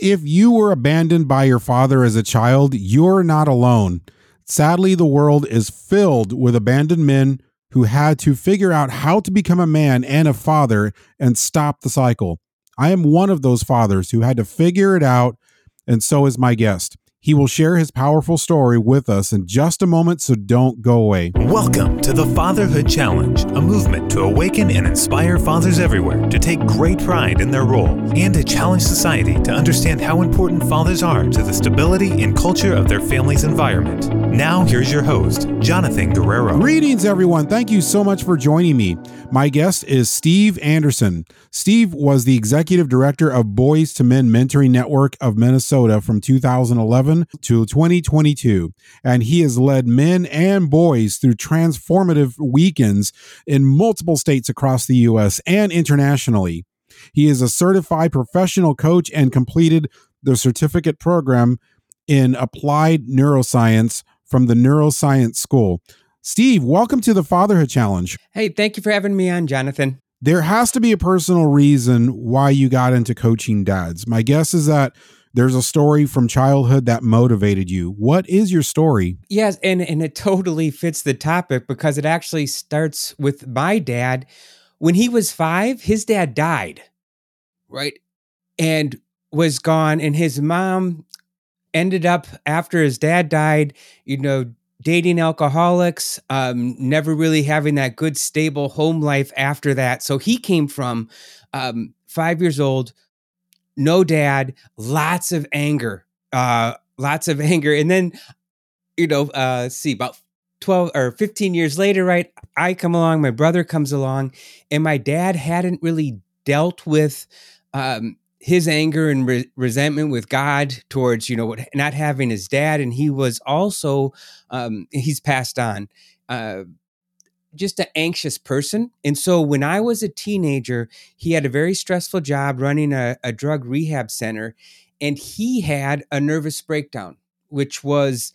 If you were abandoned by your father as a child, you're not alone. Sadly, the world is filled with abandoned men who had to figure out how to become a man and a father and stop the cycle. I am one of those fathers who had to figure it out, and so is my guest. He will share his powerful story with us in just a moment, so don't go away. Welcome to the Fatherhood Challenge, a movement to awaken and inspire fathers everywhere to take great pride in their role and to challenge society to understand how important fathers are to the stability and culture of their family's environment. Now, here's your host, Jonathan Guerrero. Greetings, everyone. Thank you so much for joining me. My guest is Steve Anderson. Steve was the executive director of Boys to Men Mentoring Network of Minnesota from 2011 to 2022, and he has led men and boys through transformative weekends in multiple states across the U.S. and internationally. He is a certified professional coach and completed the certificate program in applied neuroscience from the Neuroscience School. Steve, welcome to the Fatherhood Challenge. Hey, thank you for having me on, Jonathan. There has to be a personal reason why you got into coaching dads. My guess is that there's a story from childhood that motivated you. What is your story? Yes, and and it totally fits the topic because it actually starts with my dad. When he was 5, his dad died. Right? And was gone and his mom ended up after his dad died, you know, dating alcoholics, um, never really having that good, stable home life after that. So he came from um, five years old, no dad, lots of anger, uh, lots of anger. And then, you know, uh, see, about 12 or 15 years later, right? I come along, my brother comes along, and my dad hadn't really dealt with um, his anger and re- resentment with God towards, you know, what not having his dad. And he was also, um, he's passed on. Uh, just an anxious person. And so when I was a teenager, he had a very stressful job running a, a drug rehab center, and he had a nervous breakdown, which was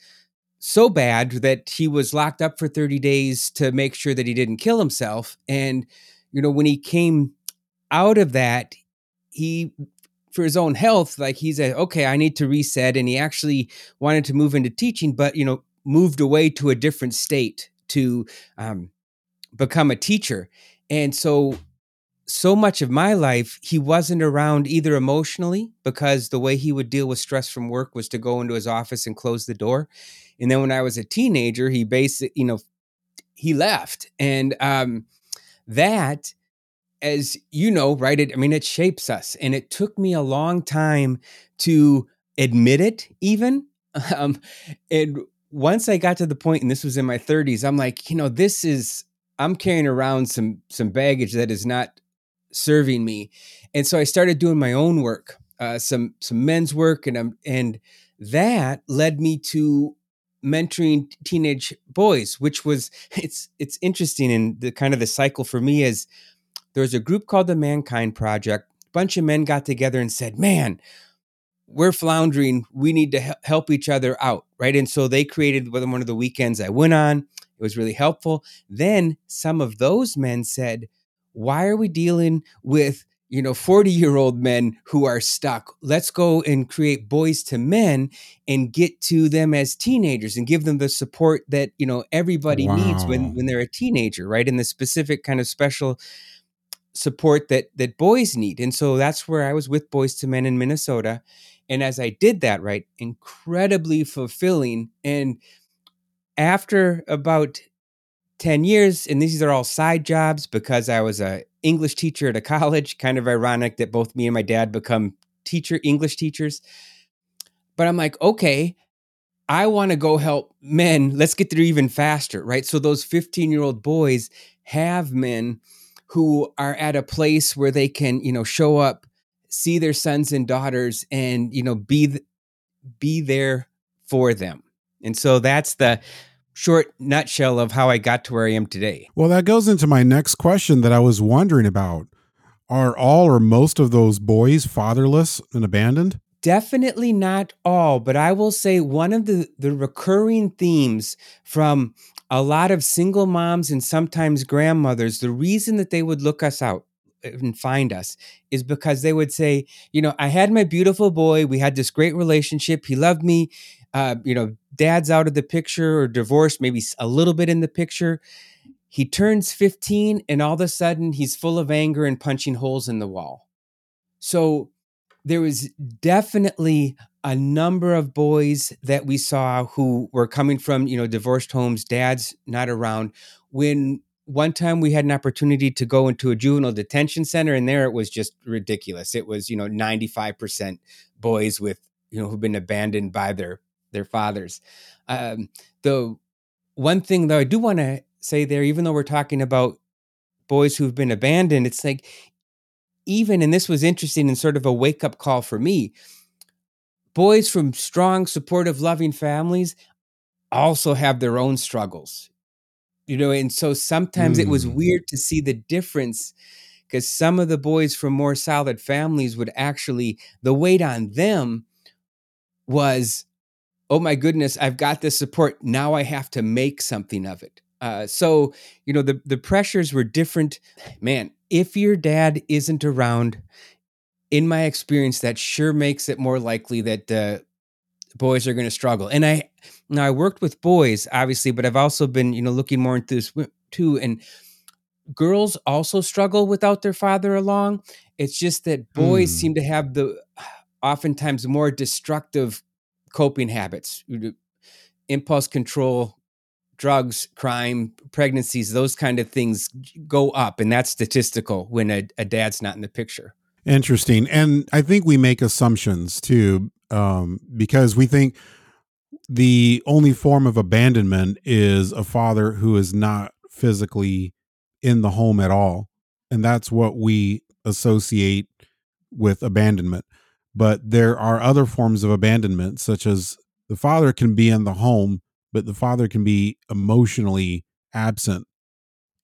so bad that he was locked up for 30 days to make sure that he didn't kill himself. And, you know, when he came out of that, he for his own health, like he said, okay, I need to reset. And he actually wanted to move into teaching, but you know, moved away to a different state to um, become a teacher. And so so much of my life he wasn't around either emotionally because the way he would deal with stress from work was to go into his office and close the door. And then when i was a teenager he basically you know he left. And um that as you know right it, i mean it shapes us. And it took me a long time to admit it even. Um and once i got to the point and this was in my 30s i'm like you know this is I'm carrying around some some baggage that is not serving me, and so I started doing my own work, uh, some some men's work, and I'm and that led me to mentoring teenage boys, which was it's it's interesting and the kind of the cycle for me is there was a group called the Mankind Project. A bunch of men got together and said, "Man." We're floundering. We need to help each other out, right? And so they created one of the weekends I went on it was really helpful. Then some of those men said, Why are we dealing with you know 40 year old men who are stuck let's go and create boys to men and get to them as teenagers and give them the support that you know everybody wow. needs when when they're a teenager right and the specific kind of special support that that boys need and so that's where i was with boys to men in minnesota and as i did that right incredibly fulfilling and after about 10 years, and these are all side jobs because I was a English teacher at a college. Kind of ironic that both me and my dad become teacher English teachers. But I'm like, okay, I want to go help men. Let's get there even faster, right? So those 15 year old boys have men who are at a place where they can, you know, show up, see their sons and daughters, and you know, be be there for them. And so that's the short nutshell of how I got to where I am today. Well, that goes into my next question that I was wondering about. Are all or most of those boys fatherless and abandoned? Definitely not all, but I will say one of the, the recurring themes from a lot of single moms and sometimes grandmothers, the reason that they would look us out, and find us is because they would say, you know, I had my beautiful boy. We had this great relationship. He loved me. Uh, you know, dad's out of the picture or divorced, maybe a little bit in the picture. He turns 15 and all of a sudden he's full of anger and punching holes in the wall. So there was definitely a number of boys that we saw who were coming from, you know, divorced homes, dads not around. When one time we had an opportunity to go into a juvenile detention center and there it was just ridiculous it was you know 95% boys with you know who've been abandoned by their their fathers um, the one thing though i do want to say there even though we're talking about boys who've been abandoned it's like even and this was interesting and sort of a wake up call for me boys from strong supportive loving families also have their own struggles you know and so sometimes mm. it was hmm. weird to see the difference because some of the boys from more solid families would actually the weight on them was oh my goodness i've got this support now i have to make something of it uh, so you know the the pressures were different man if your dad isn't around in my experience that sure makes it more likely that uh, boys are going to struggle and i now I worked with boys, obviously, but I've also been, you know, looking more into this too. And girls also struggle without their father along. It's just that boys mm. seem to have the oftentimes more destructive coping habits, impulse control, drugs, crime, pregnancies, those kind of things go up. And that's statistical when a, a dad's not in the picture. Interesting. And I think we make assumptions too, um, because we think, the only form of abandonment is a father who is not physically in the home at all. And that's what we associate with abandonment. But there are other forms of abandonment, such as the father can be in the home, but the father can be emotionally absent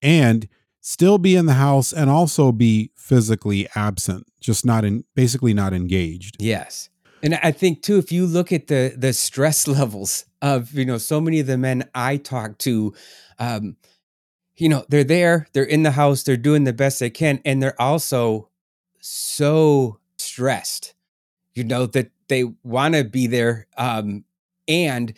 and still be in the house and also be physically absent, just not in basically not engaged. Yes. And I think too, if you look at the the stress levels of you know so many of the men I talk to, um, you know they're there, they're in the house, they're doing the best they can, and they're also so stressed, you know that they want to be there, um, and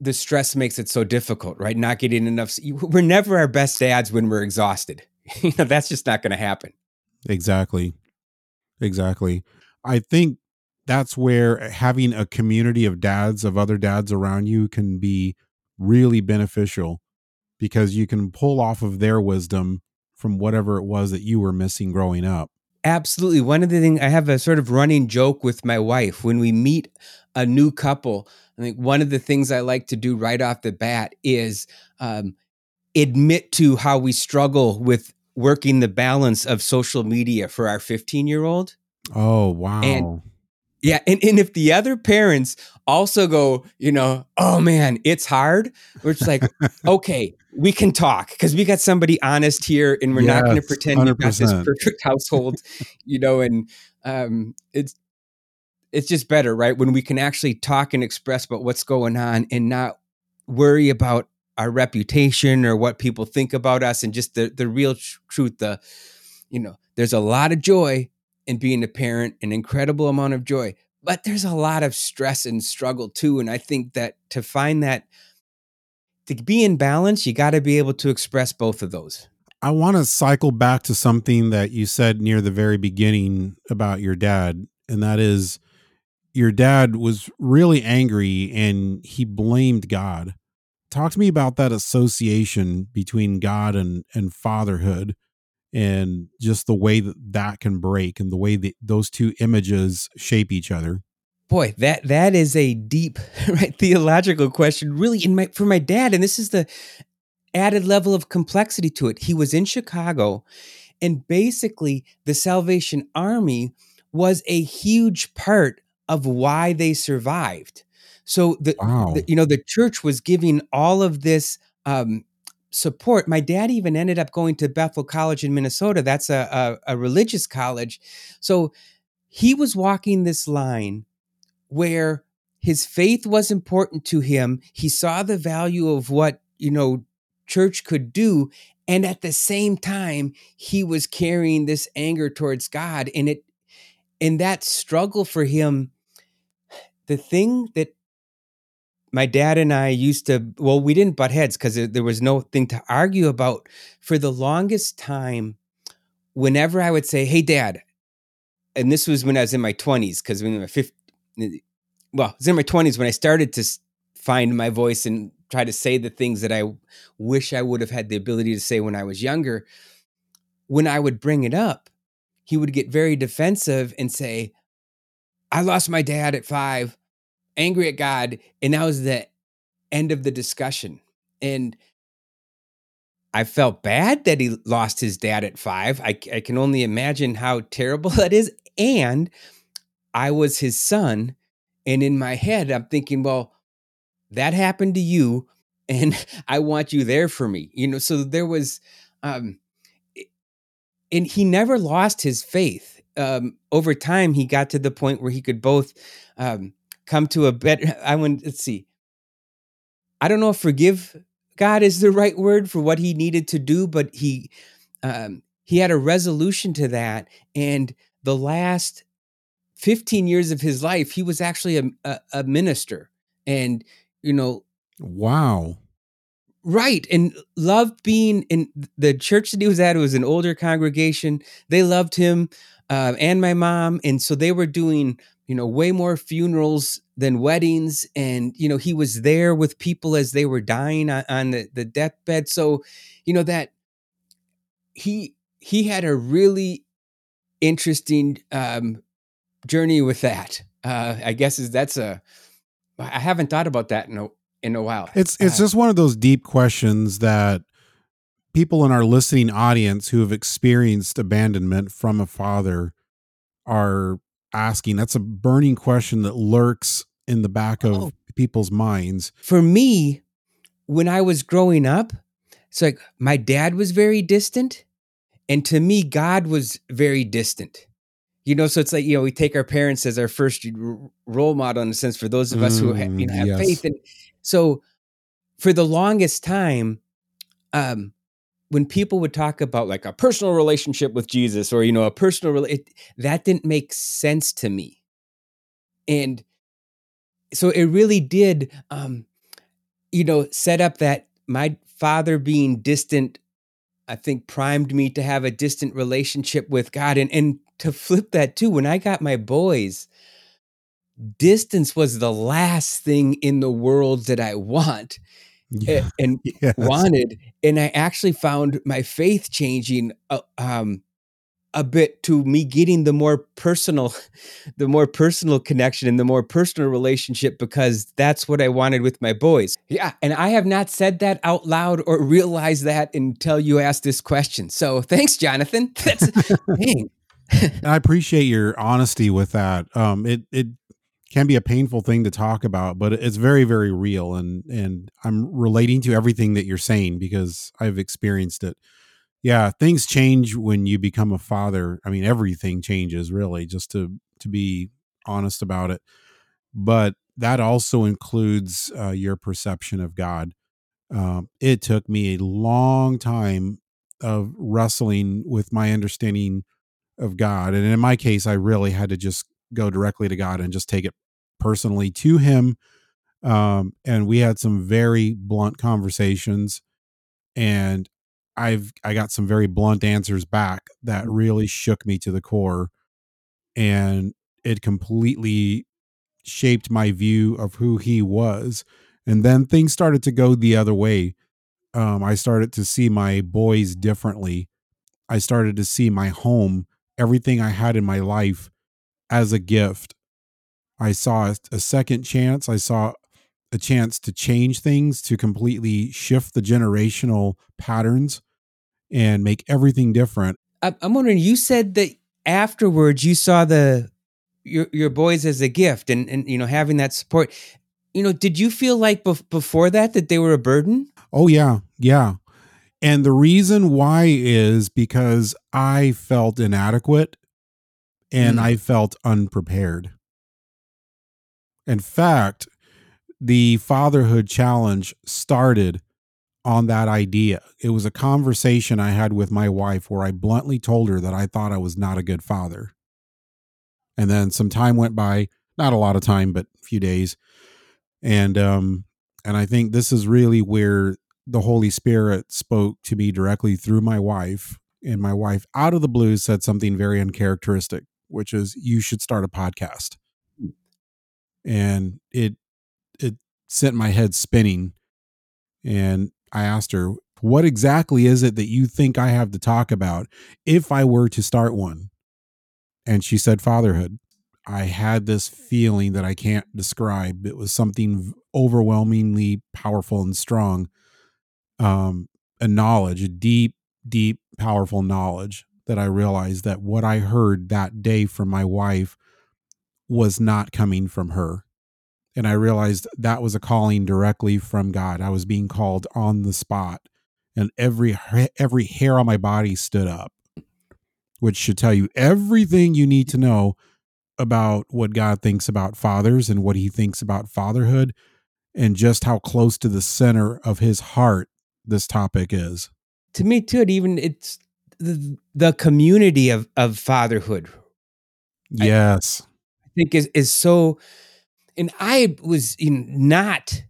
the stress makes it so difficult, right? Not getting enough. We're never our best dads when we're exhausted. you know that's just not going to happen. Exactly, exactly. I think that's where having a community of dads of other dads around you can be really beneficial because you can pull off of their wisdom from whatever it was that you were missing growing up. Absolutely. One of the things I have a sort of running joke with my wife when we meet a new couple. I think one of the things I like to do right off the bat is um, admit to how we struggle with working the balance of social media for our 15 year old. Oh, wow. And yeah, and, and if the other parents also go, you know, oh man, it's hard, we're just like, okay, we can talk because we got somebody honest here and we're yes, not going to pretend we got this perfect household, you know, and um, it's it's just better, right? When we can actually talk and express about what's going on and not worry about our reputation or what people think about us and just the the real tr- truth the you know there's a lot of joy in being a parent, an incredible amount of joy. But there's a lot of stress and struggle too. And I think that to find that, to be in balance, you got to be able to express both of those. I want to cycle back to something that you said near the very beginning about your dad, and that is your dad was really angry and he blamed God. Talk to me about that association between God and, and fatherhood and just the way that that can break and the way that those two images shape each other boy that that is a deep right theological question really in my for my dad and this is the added level of complexity to it he was in chicago and basically the salvation army was a huge part of why they survived so the, wow. the you know the church was giving all of this um, support. My dad even ended up going to Bethel College in Minnesota. That's a, a, a religious college. So he was walking this line where his faith was important to him. He saw the value of what, you know, church could do. and at the same time he was carrying this anger towards god and it in that struggle for him the thing that my dad and I used to, well, we didn't butt heads because there, was no thing to argue about. For the longest time, whenever I would say, Hey, dad, and this was when I was in my 20s, because when my 50, well, I was in my 20s when I started to find my voice and try to say the things that I wish I would have had the ability to say when I was younger. When I would bring it up, he would get very defensive and say, I lost my dad at five angry at God. And that was the end of the discussion. And I felt bad that he lost his dad at five. I, I can only imagine how terrible that is. And I was his son. And in my head, I'm thinking, well, that happened to you. And I want you there for me. You know, so there was, um, and he never lost his faith. Um, over time, he got to the point where he could both um, come to a better I want let's see. I don't know if forgive God is the right word for what he needed to do, but he um, he had a resolution to that. And the last 15 years of his life, he was actually a, a, a minister. And, you know, wow. Right. And loved being in the church that he was at. It was an older congregation. They loved him uh, and my mom. And so they were doing you know, way more funerals than weddings. And, you know, he was there with people as they were dying on, on the, the deathbed. So, you know, that he he had a really interesting um journey with that. Uh I guess is that's a I haven't thought about that in a in a while. It's it's uh, just one of those deep questions that people in our listening audience who have experienced abandonment from a father are asking. That's a burning question that lurks in the back of oh. people's minds. For me, when I was growing up, it's like my dad was very distant. And to me, God was very distant. You know, so it's like, you know, we take our parents as our first role model in a sense for those of us mm, who have, you know, have yes. faith. And so for the longest time, um, when people would talk about like a personal relationship with Jesus or you know a personal it, that didn't make sense to me. And so it really did um you know set up that my father being distant I think primed me to have a distant relationship with God and and to flip that too when I got my boys distance was the last thing in the world that I want yeah. and, yes. wanted. And I actually found my faith changing uh, um, a bit to me getting the more personal, the more personal connection and the more personal relationship because that's what I wanted with my boys. Yeah. And I have not said that out loud or realized that until you asked this question. So thanks, Jonathan. That's dang. I appreciate your honesty with that. Um, it it can be a painful thing to talk about, but it's very, very real. And and I'm relating to everything that you're saying because I've experienced it. Yeah, things change when you become a father. I mean, everything changes really, just to to be honest about it. But that also includes uh, your perception of God. Um, it took me a long time of wrestling with my understanding of God, and in my case, I really had to just go directly to God and just take it personally to him. Um, and we had some very blunt conversations and I've I got some very blunt answers back that mm. really shook me to the core and it completely shaped my view of who he was. And then things started to go the other way. Um, I started to see my boys differently. I started to see my home, everything I had in my life as a gift I saw a, second chance. I saw a chance to change things, to completely shift the generational patterns and make everything different. I'm wondering, you said that afterwards you saw the your your boys as a gift and and you know having that support. You know, did you feel like bef- before that that they were a burden? Oh yeah, yeah. And the reason why is because I felt inadequate and mm. I felt unprepared. In fact, the fatherhood challenge started on that idea. It was a conversation I had with my wife where I bluntly told her that I thought I was not a good father. And then some time went by, not a lot of time, but a few days. And um and I think this is really where the Holy Spirit spoke to me directly through my wife. And my wife, out of the blue, said something very uncharacteristic, which is, You should start a podcast. And it, it sent my head spinning. And I asked her, What exactly is it that you think I have to talk about if I were to start one? And she said, Fatherhood. I had this feeling that I can't describe. It was something overwhelmingly powerful and strong um, a knowledge, a deep, deep, powerful knowledge that I realized that what I heard that day from my wife was not coming from her. And I realized that was a calling directly from God. I was being called on the spot, and every every hair on my body stood up, which should tell you everything you need to know about what God thinks about fathers and what he thinks about fatherhood and just how close to the center of his heart this topic is. To me, too, it even it's the, the community of of fatherhood. Yes, I, I think is is so. And I was in not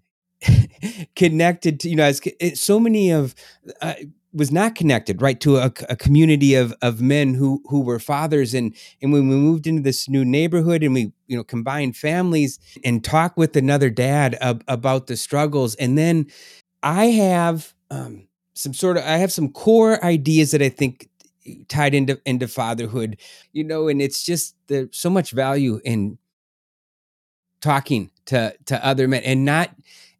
connected to you know as so many of uh, was not connected right to a, a, community of of men who who were fathers and and when we moved into this new neighborhood and we you know combined families and talk with another dad ab- about the struggles and then I have um, some sort of I have some core ideas that I think tied into into fatherhood, you know, and it's just there's so much value in talking to to other men and not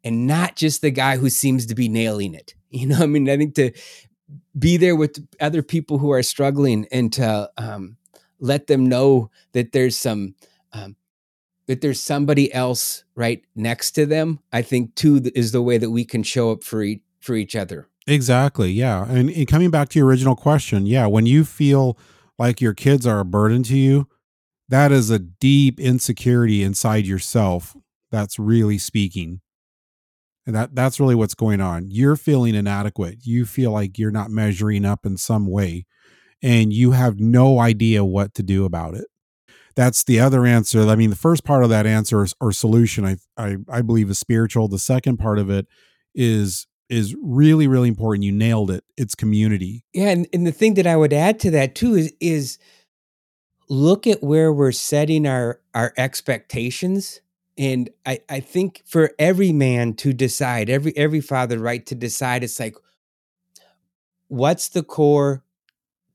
and not just the guy who seems to be nailing it. You know, I mean, I think to be there with other people who are struggling and to um, let them know that there's some um, that there's somebody else right next to them. I think too is the way that we can show up for each for each other. Exactly. Yeah. And, and coming back to your original question, yeah, when you feel like your kids are a burden to you, that is a deep insecurity inside yourself that's really speaking. And that that's really what's going on. You're feeling inadequate. You feel like you're not measuring up in some way and you have no idea what to do about it. That's the other answer. I mean, the first part of that answer is, or solution, I, I I believe is spiritual. The second part of it is is really really important. You nailed it. It's community. Yeah and, and the thing that i would add to that too is is look at where we're setting our our expectations. And i i think for every man to decide every every father right to decide it's like what's the core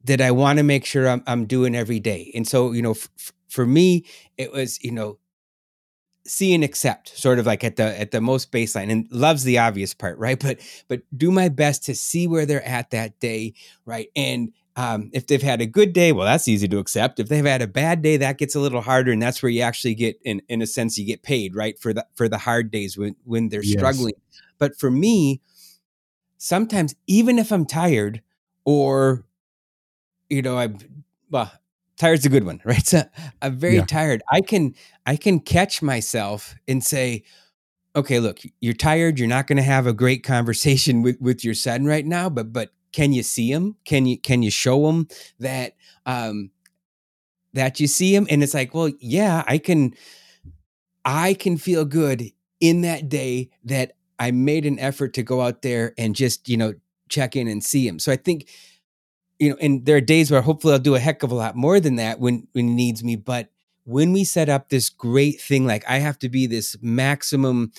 that i want to make sure i'm, I'm doing every day? And so you know f- for me it was you know see and accept sort of like at the at the most baseline and loves the obvious part right? But but do my best to see where they're at that day right? And um, if they've had a good day well that's easy to accept. If they've had a bad day that gets a little harder and that's where you actually get in in a sense you get paid right for the for the hard days when when they're yes. struggling. But for me sometimes even if i'm tired or you know i'm well tired's a good one, right? So I'm very yeah. tired. I can I can catch myself and say, okay, look, you're tired. You're not going to have a great conversation with with your son right now, but but can you see him? Can you can you show him that um that you see him? And it's like, well, yeah, I can I can feel good in that day that I made an effort to go out there and just, you know, check in and see him. So I think you know, and there are days where hopefully I'll do a heck of a lot more than that when when he needs me. But when we set up this great thing, like I have to be this maximum,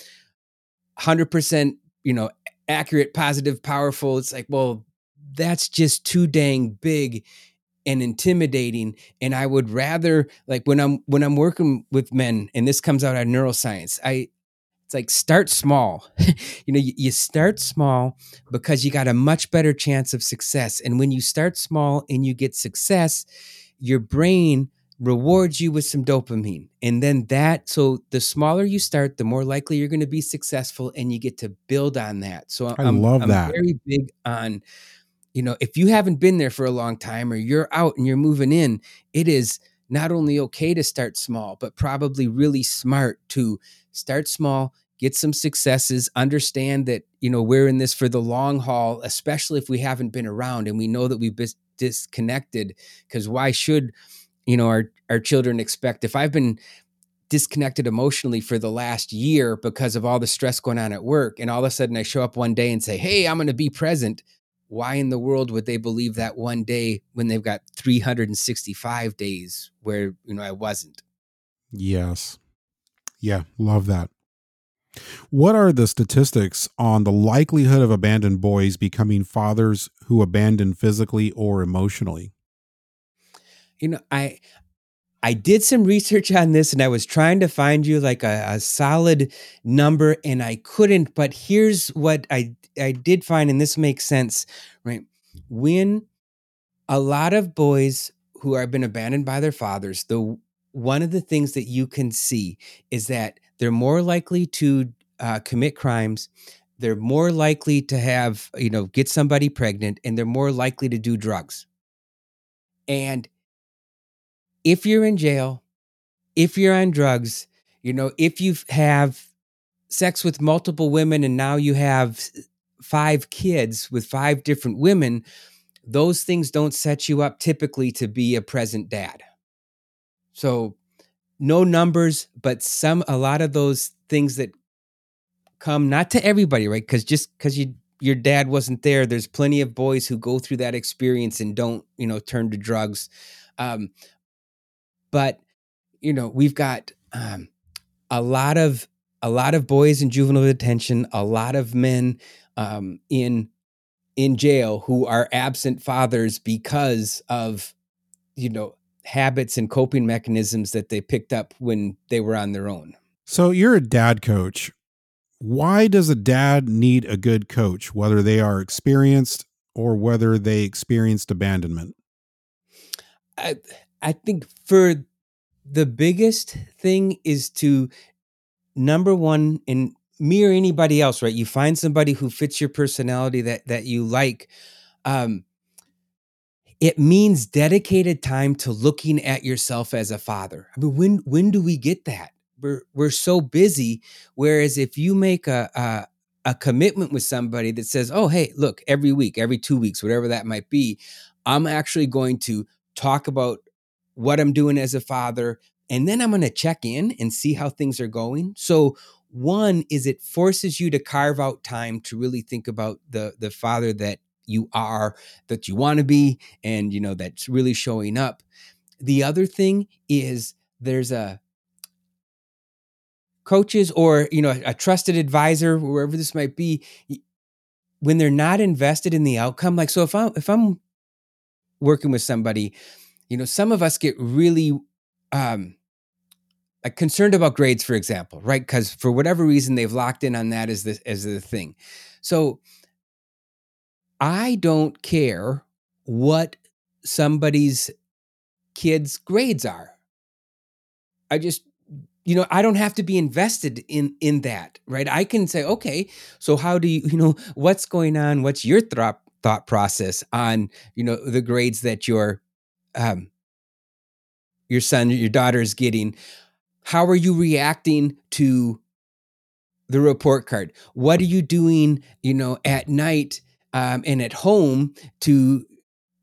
hundred percent, you know, accurate, positive, powerful. It's like, well, that's just too dang big and intimidating and i would rather like when i'm when i'm working with men and this comes out of neuroscience i it's like start small. you know, you, you, start small because you got a much better chance of success. And when you start small and you get success, your brain rewards you with some dopamine. And then that, so the smaller you start, the more likely you're going to be successful and you get to build on that. So I I'm, love I'm that. very big on, you know, if you haven't been there for a long time or you're out and you're moving in, it is not only okay to start small, but probably really smart to start small, get some successes, understand that, you know, we're in this for the long haul, especially if we haven't been around and we know that we've been disconnected. Because why should, you know, our, our children expect if I've been disconnected emotionally for the last year because of all the stress going on at work, and all of a sudden I show up one day and say, Hey, I'm going to be present. Why in the world would they believe that one day when they've got 365 days where, you know, I wasn't? Yes. Yeah, love that. What are the statistics on the likelihood of abandoned boys becoming fathers who abandon physically or emotionally? You know, I I did some research on this and I was trying to find you like a, a solid number and I couldn't, but here's what I I did find, and this makes sense, right? When a lot of boys who have been abandoned by their fathers, the one of the things that you can see is that they're more likely to uh, commit crimes they're more likely to have you know get somebody pregnant and they're more likely to do drugs. And if you're in jail if you're on drugs you know if you have sex with multiple women and now you have five kids with five different women those things don't set you up typically to be a present dad. So no numbers, but some a lot of those things that come not to everybody, right? Because just because you your dad wasn't there, there's plenty of boys who go through that experience and don't, you know, turn to drugs. Um, but you know, we've got um, a lot of a lot of boys in juvenile detention, a lot of men um, in in jail who are absent fathers because of you know habits and coping mechanisms that they picked up when they were on their own. So you're a dad coach. Why does a dad need a good coach, whether they are experienced or whether they experienced abandonment? I I think for the biggest thing is to number one in me or anybody else, right? You find somebody who fits your personality that that you like. Um, it means dedicated time to looking at yourself as a father. I mean, when when do we get that? We're we're so busy. Whereas if you make a, a a commitment with somebody that says, "Oh, hey, look, every week, every two weeks, whatever that might be, I'm actually going to talk about what I'm doing as a father, and then I'm going to check in and see how things are going." So one is it forces you to carve out time to really think about the the father that you are, that you want to be, and you know that's really showing up. The other thing is there's a coaches or you know a trusted advisor wherever this might be when they're not invested in the outcome like so if i'm if i'm working with somebody you know some of us get really um like concerned about grades for example right because for whatever reason they've locked in on that as the as the thing so I don't care what somebody's kids' grades are. I just you know i don't have to be invested in in that right? I can say okay so how do you you know what's going on? What's your thought thought process on you know the grades that your um your son your daughter is getting? How are you reacting to the report card? What are you doing you know at night um, and at home to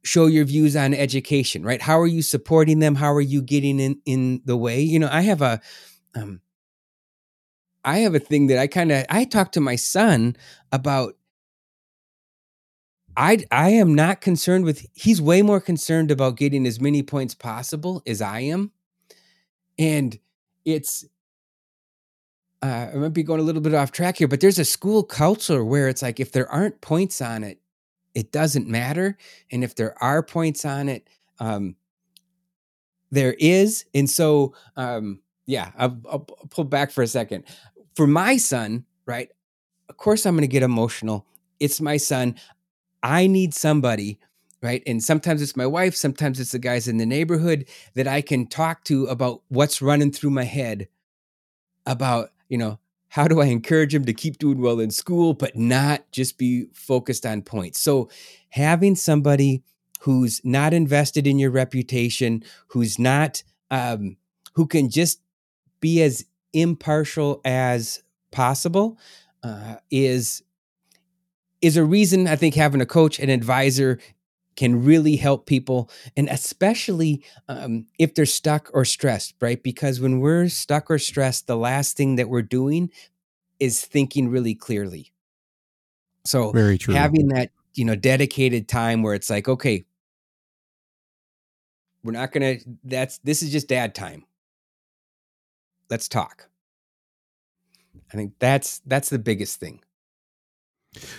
show your views on education right? How are you supporting them? How are you getting in in the way? You know i have a um i have a thing that i kind of i talk to my son about i i am not concerned with he's way more concerned about getting as many points possible as i am. And it's uh, I might be going a little bit off track here, but there's a school culture where it's like if there aren't points on it, it doesn't matter, and if there are points on it, um, there is. And so, um, yeah, I'll, I'll pull back for a second. For my son, right? Of course, I'm going to get emotional. It's my son. I need somebody right? And sometimes it's my wife, sometimes it's the guys in the neighborhood that I can talk to about what's running through my head about you know, how do I encourage him to keep doing well in school, but not just be focused on points? So, having somebody who's not invested in your reputation, who's not, um, who can just be as impartial as possible uh, is is a reason I think having a coach and advisor can really help people, and especially um, if they're stuck or stressed, right? Because when we're stuck or stressed, the last thing that we're doing is thinking really clearly. So Very true. having that you know dedicated time where it's like, okay, we're not gonna. That's this is just dad time. Let's talk. I think that's that's the biggest thing.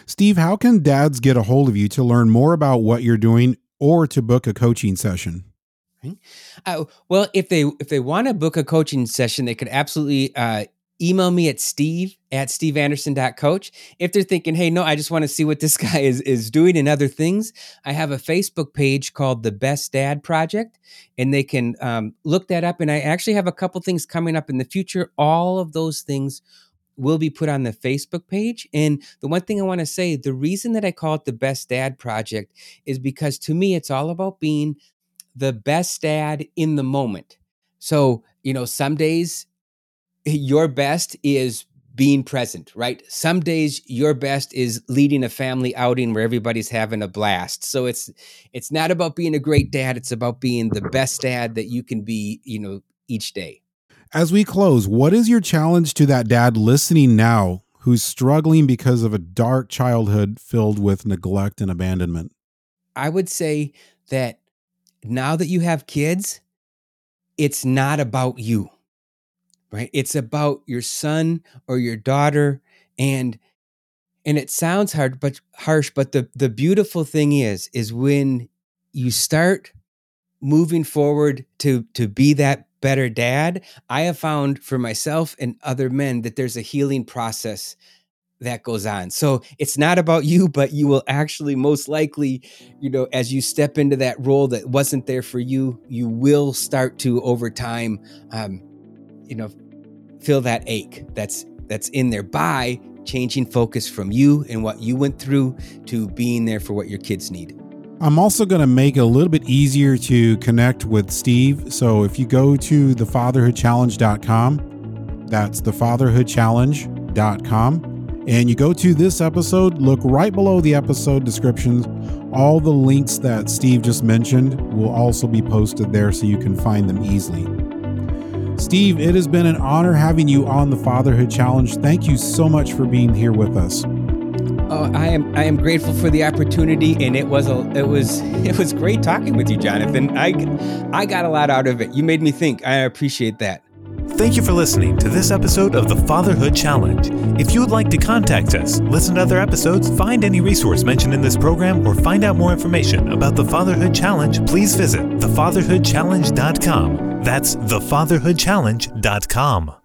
Steve, how can dads get a hold of you to learn more about what you're doing or to book a coaching session? Uh, well, if they if they want to book a coaching session, they could absolutely uh, email me at steve at steveanderson.coach. If they're thinking, hey, no, I just want to see what this guy is is doing and other things, I have a Facebook page called the Best Dad Project, and they can um, look that up. And I actually have a couple things coming up in the future. All of those things will be put on the Facebook page. And the one thing I want to say, the reason that I call it the Best Dad Project is because to me, it's all about being the best dad in the moment. So, you know, some days your best is being present, right? Some days your best is leading a family outing where everybody's having a blast. So it's it's not about being a great dad, it's about being the best dad that you can be, you know, each day. As we close, what is your challenge to that dad listening now who's struggling because of a dark childhood filled with neglect and abandonment? I would say that now that you have kids, it's not about you, right? It's about your son or your daughter. And and it sounds hard, but harsh, but the the beautiful thing is, is when you start moving forward to to be that better dad, I have found for myself and other men that there's a healing process that goes on. So it's not about you, but you will actually most likely, you know, as you step into that role that wasn't there for you, you will start to over time, um, you know, feel that ache that's that's in there by changing focus from you and what you went through to being there for what your kids need. I'm also going to make it a little bit easier to connect with Steve. So if you go to thefatherhoodchallenge.com, that's thefatherhoodchallenge.com, and you go to this episode, look right below the episode descriptions. All the links that Steve just mentioned will also be posted there so you can find them easily. Steve, it has been an honor having you on the Fatherhood Challenge. Thank you so much for being here with us. Oh, I am I am grateful for the opportunity, and it was a it was it was great talking with you, Jonathan. I I got a lot out of it. You made me think. I appreciate that. Thank you for listening to this episode of the Fatherhood Challenge. If you would like to contact us, listen to other episodes, find any resource mentioned in this program, or find out more information about the Fatherhood Challenge, please visit thefatherhoodchallenge.com. That's thefatherhoodchallenge.com.